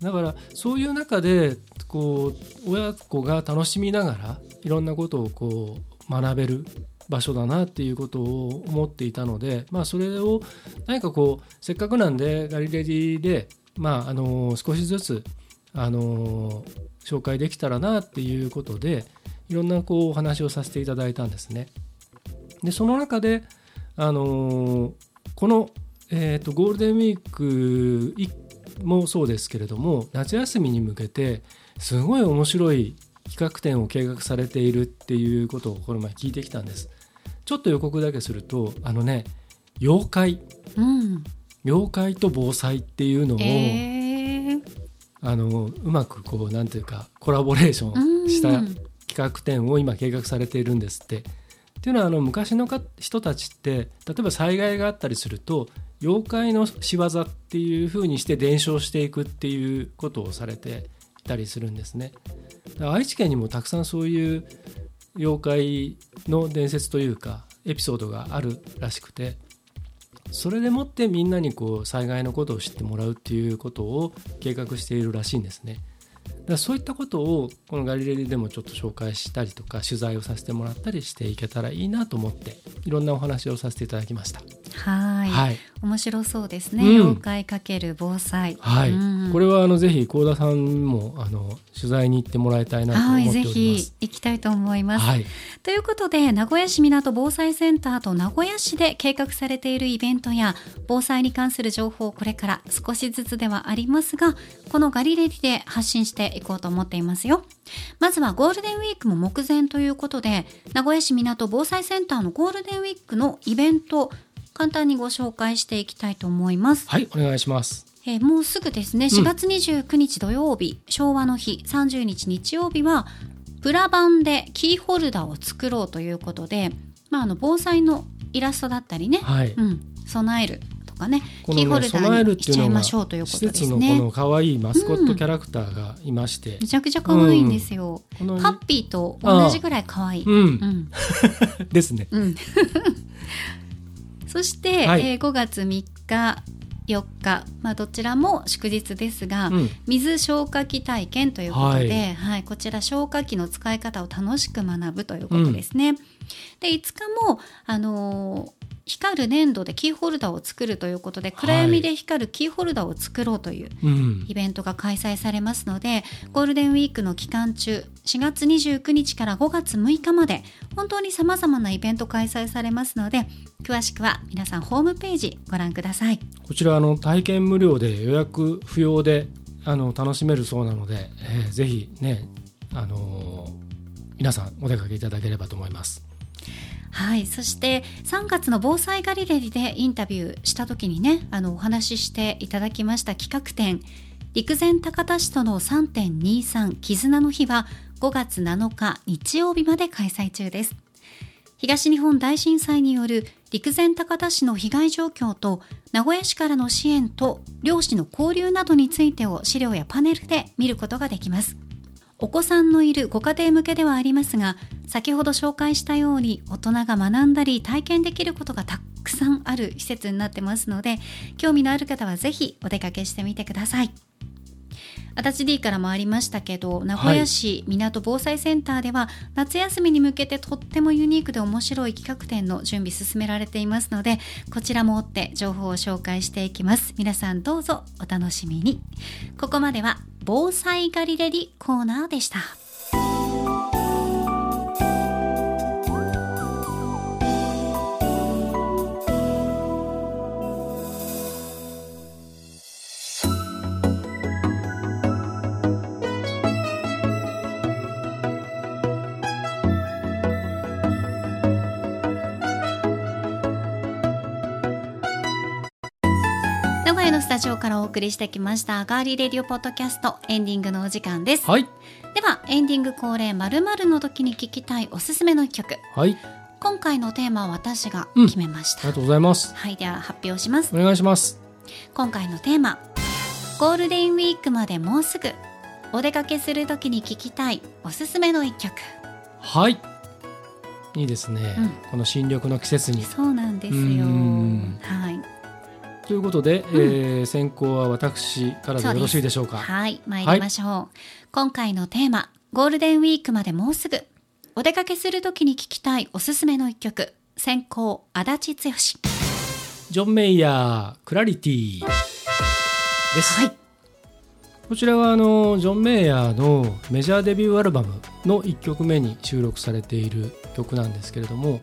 だからそういう中でこう親子が楽しみながらいろんなことをこう学べる場所だなっていうことを思っていたので、まあ、それを何かこうせっかくなんでガリレディで、まあ、あの少しずつあの紹介できたらなっていうことでいろんなこうお話をさせていただいたんですね。でその中で、あのこの、えー、とゴールデンウィークもそうですけれども夏休みに向けてすごい面白い企画展を計画されているっていうことをこの前聞いてきたんです。ちょっと予告だけするとあのね妖怪うん妖怪と防災っていうのを、えー、あのうまくこうなんていうかコラボレーションしたうん企画展を今計画されているんですって。っていうのはあの昔のか人たちって例えば災害があったりすると妖怪の仕業っていう風にして伝承していくっていうことをされていたりするんですね。だから愛知県にもたくさんそういう妖怪の伝説というかエピソードがあるらしくてそれでもってみんなにこう災害のことを知ってもらうっていうことを計画しているらしいんですね。だそういったことをこのガリレデでもちょっと紹介したりとか取材をさせてもらったりしていけたらいいなと思っていろんなお話をさせていただきました。はい。はい、面白そうですね、うん。妖怪かける防災。はい。うん。これはあのぜひ幸田さんもあの取材に行ってもらいたいなとはい、思っておりぜひます。行きたいと思います。はい、ということで、名古屋市港防災センターと名古屋市で計画されているイベントや、防災に関する情報をこれから少しずつではありますが、このガリレディで発信していこうと思っていますよ。まずはゴールデンウィークも目前ということで、名古屋市港防災センターのゴールデンウィークのイベント、簡単にご紹介していきたいと思います。はい、お願いします。えーもうすぐですね、4月29日土曜日、昭和の日、30日日曜日は、プラ版でキーホルダーを作ろうということで、まあ、あの防災のイラストだったりね、はい、うん、備えるとかね、ねキーホルダーにしちゃいましょうというこ施とです設のこね。の可愛いマスコットキャラクターがいましてめ、ちゃくちゃ可愛いんですよ。このハッピーと同じぐらい可愛い。うんう、ん *laughs* ですね。うん、そして、はい。えー5月3日4日、まあ、どちらも祝日ですが、うん。水消火器体験ということで、はい。はいこちら消火器の使い方を楽しく学ぶということですね。で5日も、あのー光る粘土でキーホルダーを作るということで暗闇で光るキーホルダーを作ろうといううんイベントが開催されますのでゴールデンウィークの期間中4月29日から5月6日まで本当にさまざまなイベント開催されますので詳しくは皆さんホームページご覧ください。こちらあの体験無料で予約不要であの楽しめるそうなので、えーぜひね、あのー皆さんお出かけいただければと思います。はい、そして3月の防災ガリレディでインタビューした時にねあのお話ししていただきました企画展陸前高田市との3.23絆の日は5月7日日曜日まで開催中です。東日本大震災による陸前高田市の被害状況と名古屋市からの支援と漁師の交流などについてを資料やパネルで見ることができます。お子さんのいるご家庭向けではありますが先ほど紹介したように大人が学んだり体験できることがたくさんある施設になってますので興味のある方は是非お出かけしてみてください。足立 D からもありましたけど名古屋市港防災センターでは、夏休みに向けてとってもユニークで面白い企画展の準備進められていますのでこちらも追って情報を紹介していきます。皆さんどうぞお楽しみに。ここまでは防災ガリレディコーナーでしたスタジオからお送りしてきましたガーリーレディオポッドキャストエンディングのお時間です、はい。ではエンディング恒例まるの時に聞きたいおすすめの一曲。はい。今回のテーマは私が決めました、ありがとうございます。はいでは発表します。お願いします。今回のテーマゴールデンウィークまでもうすぐお出かけする時に聞きたいおすすめの一曲。はい。いいですね、うん。この新緑の季節に。そうなんですよ。うん。はいということで、えー先行は私からでよろしいでしょうか？はい参りましょう、今回のテーマゴールデンウィークまでもうすぐ。お出かけする時に聞きたいおすすめの一曲。先行足立剛。ジョン・メイヤークラリティ。です、はい。こちらはあのジョン・メイヤーのメジャーデビューアルバムの1曲目に収録されている曲なんですけれども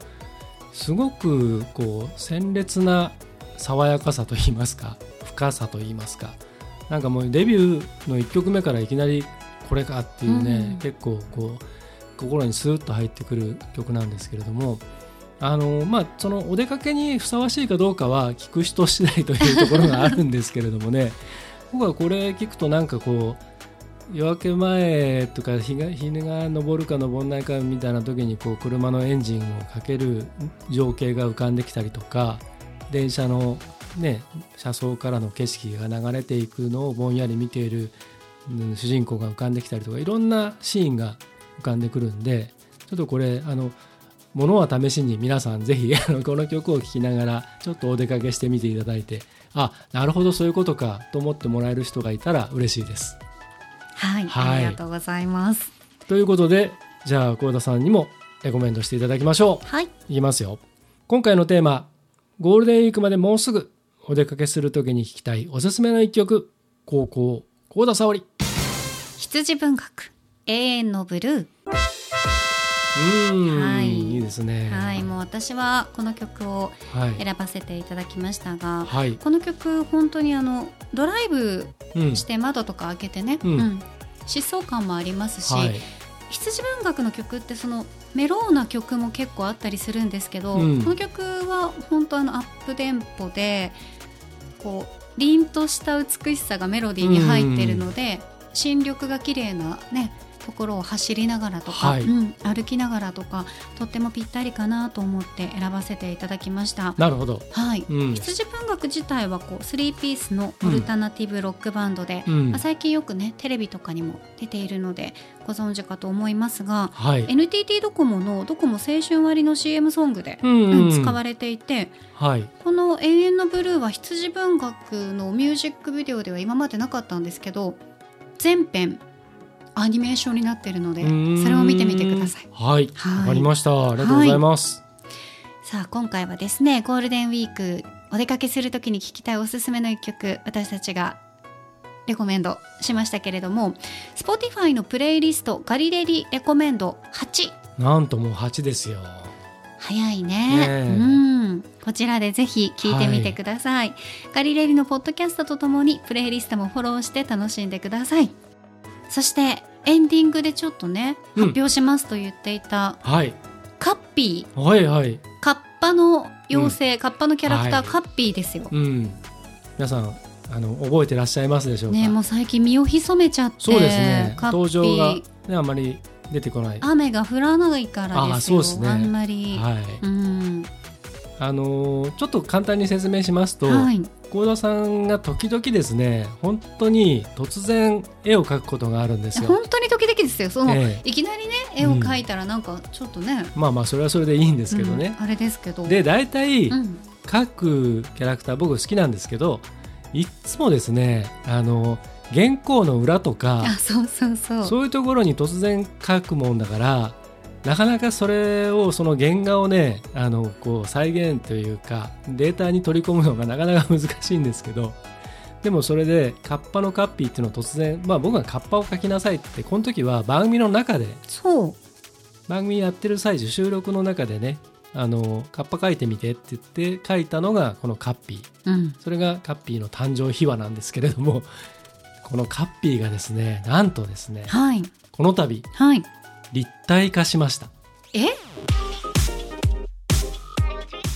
すごくこう鮮烈な爽やかさといいますか深さといいますかなんかもうデビューの1曲目からいきなりこれかっていうね、うん。結構こう心にスーッと入ってくる曲なんですけれどもあのまあそのお出かけにふさわしいかどうかは聞く人次第というところがあるんですけれどもね *laughs* 僕はこれ聞くとなんかこう夜明け前とか日が日が昇るか昇らないかみたいな時にこう車のエンジンをかける情景が浮かんできたりとか電車のね車窓からの景色が流れていくのをぼんやり見ている、うん主人公が浮かんできたりとかいろんなシーンが浮かんでくるんでちょっとこれあのものは試しに皆さんぜひ *laughs* あのこの曲を聴きながらちょっとお出かけしてみていただいてあなるほどそういうことかと思ってもらえる人がいたら嬉しいです。はい、はいありがとうございますということでじゃあ幸田さんにもレコメンドしていただきましょう。はいいきますよ。今回のテーマゴールデンウィークまでもうすぐお出かけするときに聴きたいおすすめの一曲高校幸田沙織。羊文学永遠のブルー。うーん、はい。い、いですね。はいもう私はこの曲をはい。選ばせていただきましたが、はい。この曲本当にあのドライブうん。して窓とか開けてね、うん。うん。疾走感もありますし、はい。羊文学の曲ってそのメローな曲も結構あったりするんですけど、うん。この曲は本当あのアップテンポでこう凛とした美しさがメロディーに入ってるので、新緑が綺麗なねところを走りながらとか、はいうん歩きながらとかとってもぴったりかなと思って選ばせていただきました。なるほど。はい、うん。羊文学自体はこう3ピースのオルタナティブロックバンドで、うんまあ、最近よくねテレビとかにも出ているのでご存知かと思いますがはい。NTT ドコモのドコモ青春割の CM ソングで、うんうん使われていてはい。この「永遠のブルー」は羊文学のミュージックビデオでは今までなかったんですけど全編アニメーションになっているのでそれを見てみてください。はい。はいわかりました。ありがとうございます。さあ今回はですねゴールデンウィークお出かけするときに聴きたいおすすめの一曲私たちがレコメンドしましたけれども Spotify のプレイリストガリレディレコメンド8なんともう8ですよ。早いねねえうんこちらでぜひ聴いてみてください、ガリレディのポッドキャストとともにプレイリストもフォローして楽しんでくださいそしてエンディングでちょっとねうん発表しますと言っていた、はい。カッピーはいはい。カッパの妖精、カッパのキャラクター、はいカッピーですよ。うん。皆さん、あの、覚えてらっしゃいますでしょうか？ねもう最近身を潜めちゃってそうですね。カッピ登場がーね、あまり出てこない。は雨が降らないからですよあそうですねあんまり、い。うんあのーちょっと簡単に説明しますと、はい幸田さんが時々ですね、本当に突然絵を描くことがあるんですよ。本当に時々です。よその、ええいきなりね絵を描いたらなんかちょっとね、まあまあそれはそれでいいんですけどね。うんあれですけど。で大体うん。描くキャラクター僕好きなんですけどいっつもですねあの原稿の裏とかあそうそうそう。そういうところに突然描くもんだからなかなかそれをその原画をねあのこう再現というかデータに取り込むのが *laughs* なかなか難しいんですけどでもそれでカッパのカッピーっていうのを突然まあ僕がカッパを描きなさいってこの時は番組の中でそう。番組やってる最中収録の中でねあのカッパ描いてみてって言って描いたのがこのカッピー。うん。それがカッピーの誕生秘話なんですけれどもこのカッピーがですねなんとですねはい。この度はい立体化しました。え？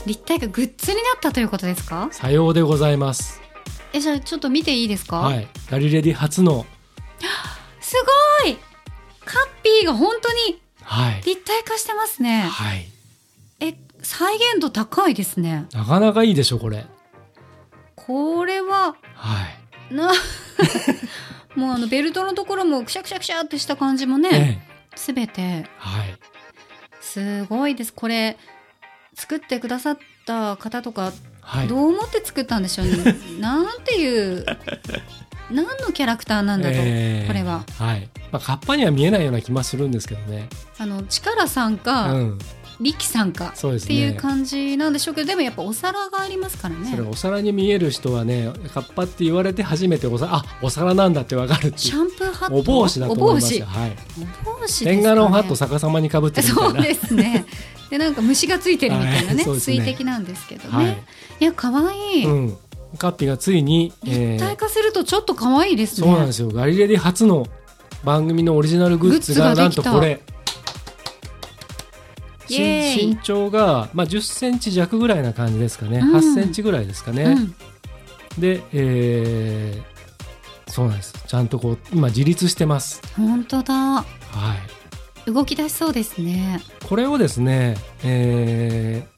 立体がグッズになったということですか？さようでございます。えじゃあちょっと見ていいですか、はい、ガリレディ初の、すごい！カッピーが本当にはい、立体化してますね。はい、え再現度高いですね。なかなかいいでしょこれ。これははい。な *laughs* もうあのベルトのところもくしゃくしゃくしゃってした感じもねええすべてはい。すごいですこれ作ってくださった方とかはい。どう思って作ったんでしょうね、*laughs* なんていう何のキャラクターなんだと、ええこれははい。まあカッパには見えないような気もするんですけどね。あの力さんか、うん。力さんかっていう感じなんでしょうけどでもやっぱお皿がありますからね。それお皿に見える人はね、カッパって言われて初めてお皿、あ、お皿なんだってわかる。シャンプーハット？お帽子だと思いますはい。帽子ね。天下のハット逆さまにかぶってそいうな。ですね。でなんか虫がついてるみたいなねね。水滴なんですけどね、はい。い、や可愛い、うん。カッピがついに、えー立体化するとちょっと可愛いですね。そうなんですよ。ガリレディ初の番組のオリジナルグッズがなんとこれ。身身長が、まあ、10センチ弱ぐらいな感じですかね、うん。8センチぐらいですかね、うん。で、えーそうなんです。ちゃんとこう今自立してます、本当だ。はい、動き出しそうですね。これをですね、えー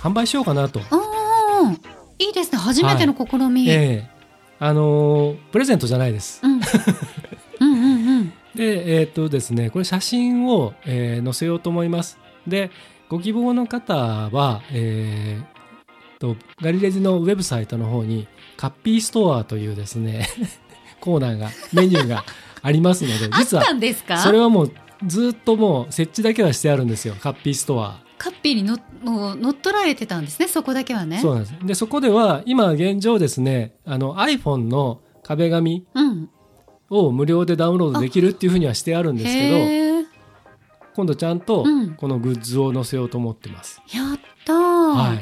販売しようかなと、ああいいですね。初めての試み、えーあのープレゼントじゃないです。うん、*laughs* うんうんうん。でえーっとですねこれ写真を、えー載せようと思いますでご希望の方は、えーとガリレジのウェブサイトの方にカッピーストアというですね *laughs* コーナーがメニューがありますので *laughs* 実はそれはもうずっともう設置だけはしてあるんですよカッピーストア、カッピーにのもう乗っ取られてたんですねそこだけはね。そうなんです。でそこでは今現状ですねあの iPhone の壁紙うん。を無料でダウンロードできるっていうふうにはしてあるんですけどへー今度ちゃんとうん。このグッズを載せようと思ってます、やったー、、はい。い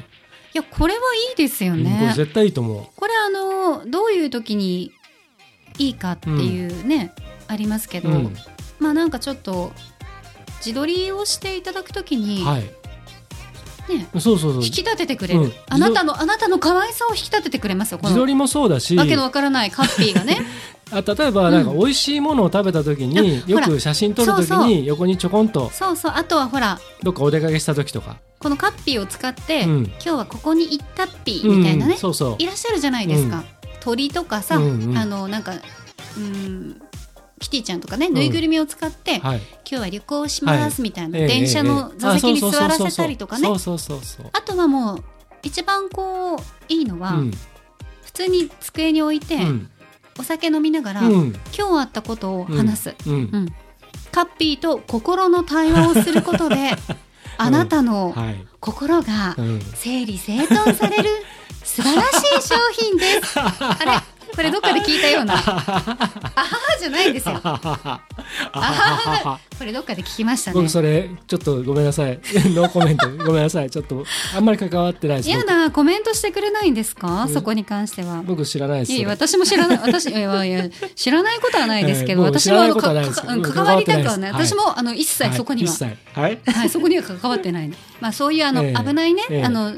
やこれはいいですようんこれね、絶対いいと思う。これあのどういう時にいいかっていうね、ありますけど、うん。まあなんかちょっと自撮りをしていただくときに、はい。ねそうそうそう。引き立ててくれる、うん。あなたのあなたの可愛さを引き立ててくれますよこの。自撮りもそうだし。わけのわからないカッピーがね *laughs* あ例えばなんか美味しいものを食べた時に、うんよく写真撮る時に横にちょこんと。そうそう。あとはほらどっかお出かけした時とか、このカッピーを使って、うん。今日はここに行ったっぴーみたいなね、うんそうそう。いらっしゃるじゃないですか、鳥とかさ、うんうん。あのなんかうんキティちゃんとかねぬいぐるみを使って、はい。今日は旅行しますみたいな、ええ電車の座席に座らせたりとかね。あとはもう一番こういいのは、うん。普通に机に置いて、うんお酒飲みながら、うん。今日あったことを話す、うん。うん。カッピーと心の対話をすることで *laughs* あなたのはい、心がうん、整理整頓される素晴らしい商品です。*laughs* あれ？これどっかで聞いたような。*laughs* あははじゃないんですよ。あははこれどっかで聞きましたね。僕。それちょっとごめんなさい。*laughs* ノーコメント。ごめんなさい。ちょっとあんまり関わってないです。やだコメントしてくれないんですか、うん。そこに関しては。僕知らないです。い私も知らない。*laughs* 私いやいや知らないことはないですけど、私もあの関わりたくはない、私もあの一切そこには、はい。はい、そこには関わってない、まあそういうあの、ええ危ないね、ええあの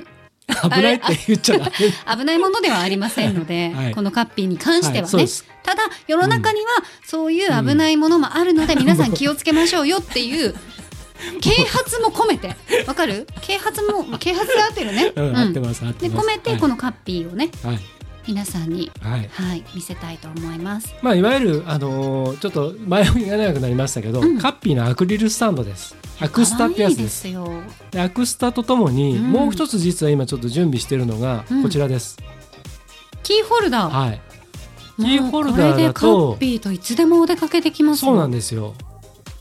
*laughs* 危ないって言っちゃダメ。危ないものではありませんので、*laughs* はい。このカッピーに関してはね。はいただ世の中にはそういう危ないものもあるので、皆さん気をつけましょうよっていう *laughs* 啓発も込めて。わかる？啓発も啓発で合ってるね、うん、合ってます合ってます。で込めてこのカッピーをねはい皆さんに、はい、はいはい、見せたいと思いますまあ、いわゆる、あのーちょっと前置きが長くなりましたけど、うんカッピーのアクリルスタンドです。アクスタってやつ可愛いで。ですアクスタとともに、うんもう一つ実は今ちょっと準備しているのがうんこちらです。キーホルダーはい。キーホルダーだとこれでカッピーといつでもお出かけできますそうなんでですよ。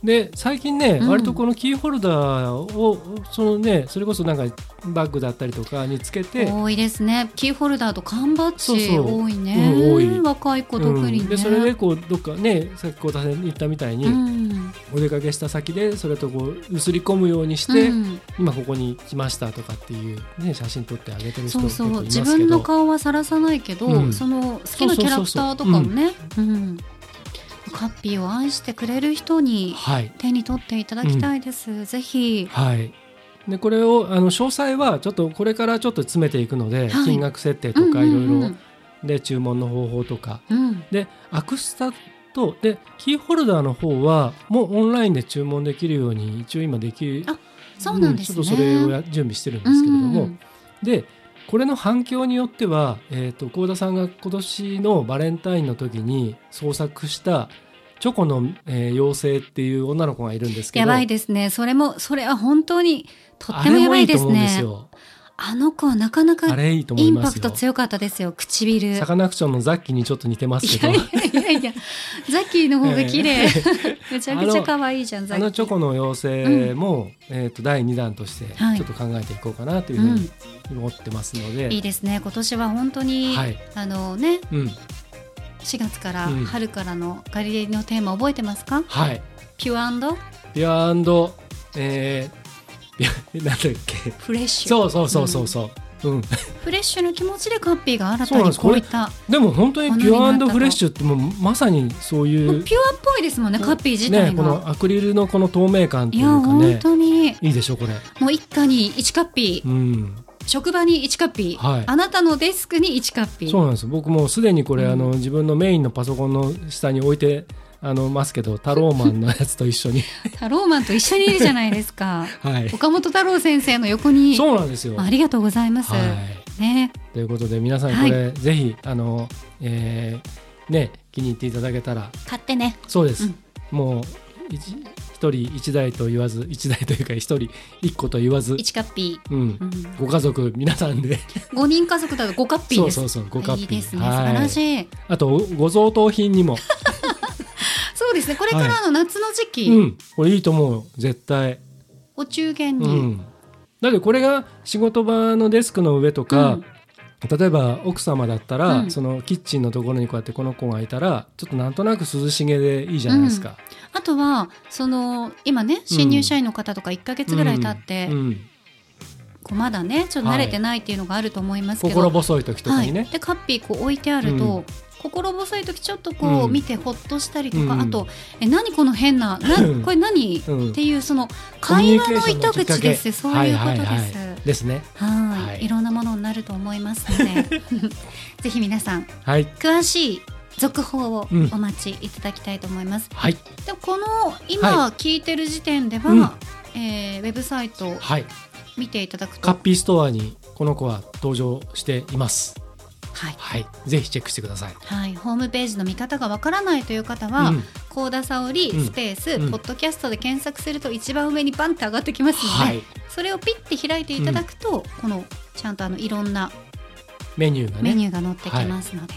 で最近ね、うん。割とこのキーホルダーをそのねそれこそなんかバッグだったりとかにつけて、多いですね。キーホルダーと缶バッジ多いね。うん多い。若い子特にね、うん。でそれでこうどっかねさっきこう言ったみたいに、うん。お出かけした先でそれとこう映り込むようにして、うん。今ここに来ましたとかっていう、ね、写真撮ってあげてる人そうそう。自分の顔はさらさないけど、うん。その好きなキャラクターとかもねうんカッピーを愛してくれる人にはい。手に取っていただきたいです、ぜひ。はい。でこれをあの詳細はちょっとこれからちょっと詰めていくので、はい。金額設定とかいろいろで注文の方法とか。うん。でアクスタとでキーホルダーの方はもうオンラインで注文できるように一応今できるあそうなんですね、ちょっとそれをや準備してるんですけれども、うん。でこれの反響によっては、えー、と幸田さんが今年のバレンタインの時に創作したチョコの、えー妖精っていう女の子がいるんですけど。やばいですね。それもそれは本当にとっあてもやばいですね。よ。あの子はなかなかインパクト。強かったですよ。唇サカナクションのザッキーにちょっと似てますけど。いやいやいやザッキーの方が綺麗。めちゃくちゃ可愛いじゃんザッキー。あのチョコの妖精も、えー、と第2弾としてはい。ちょっと考えていこうかなというふうに思ってますので、いいですね。今年は本当に、はい。あのねうん、4月からうん。春からのガリレディのテーマ覚えてますか、はい。ピュア？ビアンド、えー、*laughs* なんだっけ？フレッシュ。そうそうそうそうそう、うん、フレッシュの気持ちでカッピーが新たにこういったでも本当にピュアフレッシュってもうまさにそういもううピュアっぽいですもんねカッピー自体が、ねこのアクリルのこの透明感っていやいうか本ね当に。いいでしょこれ。もう一家に1カッピー、うん職場に1カッピー、はい。あなたのデスクに1カッピー。そうなんです。僕もうすでにこれ、うん。あの自分のメインのパソコンの下に置いてあのますけどタローマンのやつと一緒に。*laughs* タローマンと一緒にいるじゃないですか。*laughs* はい。岡本太郎先生の横に。そうなんですよ。ありがとうございます、はい。ね。ということで皆さんこれ、ぜひあの、えーね気に入っていただけたら。買ってね。そうです、うん。もう一一人一台と言わず一台というか一人一個と言わず、1カッピうん。ー、うん、ご家族皆さんで。5人家族だと5カッピーです。そうそうそう5カッピー。いいですね、はい。素晴らしい。あとご贈答品にも、*laughs* そうですね。これからの夏の時期、うん、これいいと思う。よ絶対、お中元に、うん、だってこれが仕事場のデスクの上とか、うん例えば奥様だったら、うん。そのキッチンのところにこうやってこの子がいたらちょっとなんとなく涼しげでいいじゃないですか。あとはその今ね新入社員の方とか1か月ぐらい経って、うん。うん。こうまだねちょっと慣れてないっていうのがあると思いますけど、心細い時とかにね、はい、でカッピーこう置いてあると、うん。心細い時ちょっとこううん。見てほっとしたりとか、うん。あとえ何この変ななうん。これ何、うん。っていうその会話の糸口ですそういうことです。はいはいはいですね。はい、はい。いろんなものになると思いますので *laughs* ぜひ皆さんはい。詳しい続報をうん。お待ちいただきたいと思います。はい。でこの今は聞いてる時点では、うん。えーウェブサイト見ていただくと、カッピーストアにこの子は登場しています。はい。はい。ぜひチェックしてください。はい、ホームページの見方がわからないという方はうん「幸、田沙織うん。スペース、うん。ポッドキャスト」で検索すると一番上にバンって上がってきますので、はい。それをピッて開いていただくと、このちゃんとあのいろんなメニューがね。メニューが載ってきますので、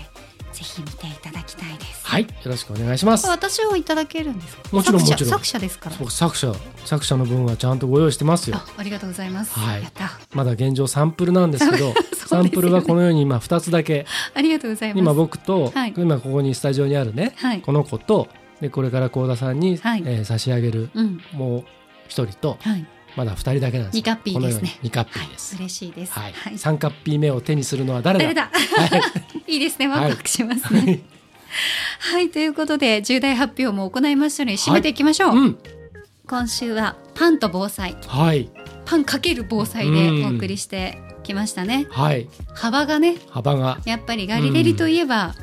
ぜひ見ていただきたいです。はいよろしくお願いします。私をいただけるんですか？もちろんもちろん。作者ですから。僕作者作者の分はちゃんとご用意してますよ。あ。ありがとうございます、はい。やった。まだ現状サンプルなんですけど、*laughs* サンプルはこのように今2つだけ。ありがとうございます。今僕と、はい。今ここにスタジオにあるね、はい。この子とでこれから幸田さんに、はい。えー差し上げるうん。もう一人とはいまだ2人だけなんですよ。二カッピーですね。このように2カッピはいーです、嬉しいです。はい。はい。3カッピー目を手にするのは誰だ？誰だ？い。いですね。ワクワクしますね、はい。はい、ということで重大発表も行いましたので締めていきましょう、うん。今週はパンと防災。はい。パンかける防災でお送りしてきましたね、はい。幅がね幅が。やっぱりガリレリといえば、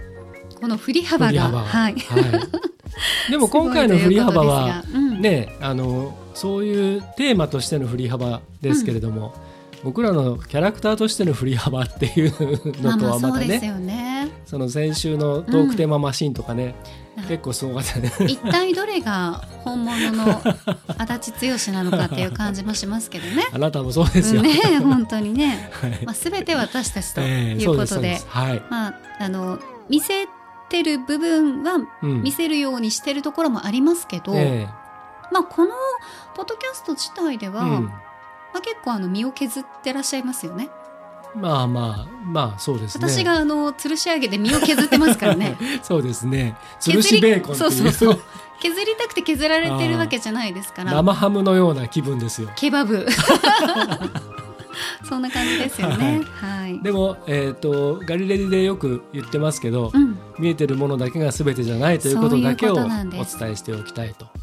この振り幅が。はい、はい、でも今回の振り幅は *laughs* うん。ねあのそういうテーマとしての振り幅ですけれども、僕らのキャラクターとしての振り幅っていうまあまあのとはまたねそうですよね。その先週のトークテーママシンとかね、うん。結構すごかったね。一体どれが本物の足立剛なのかっていう感じもしますけどね。あなたもそうですよ。ね本当にね、はい。まあ、全て私たちとええいうことで。まああの見せてる部分はうん。見せるようにしてるところもありますけど、え。まあ、このポッドキャスト自体では、えうんまあ、結構あの身を削ってらっしゃいますよね。まあまあまあそうですね。私があの吊るし上げで身を削ってますからね。*laughs* そうですね。吊るしベーコンっていうそうそうそう *laughs* 削りたくて削られてるわけじゃないですから。生ハムのような気分ですよ。ケバブ。*laughs* *laughs* そんな感じですよね。はい。でも、えー、とガリレディでよく言ってますけど、うん。見えてるものだけが全てじゃないということだけをお伝えしておきたいと。はい、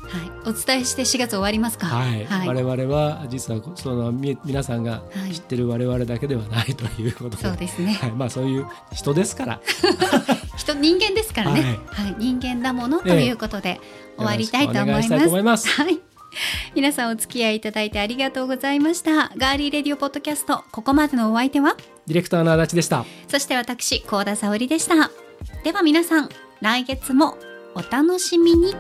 お伝えして4月終わりますか？はい、はい、我々は実はそのみ皆さんがはい知ってる我々だけではないということで、そうですね。はい、まあそういう人ですから *laughs* 人人間ですからね。はい、人間だものということで終わりたいと思いますはい。*laughs* 皆さんお付き合いいただいてありがとうございました。ガーリーレディオポッドキャスト、ここまでのお相手は？ディレクターの足立でした。そして私、高田沙織でした。では皆さん、来月もお楽しみに。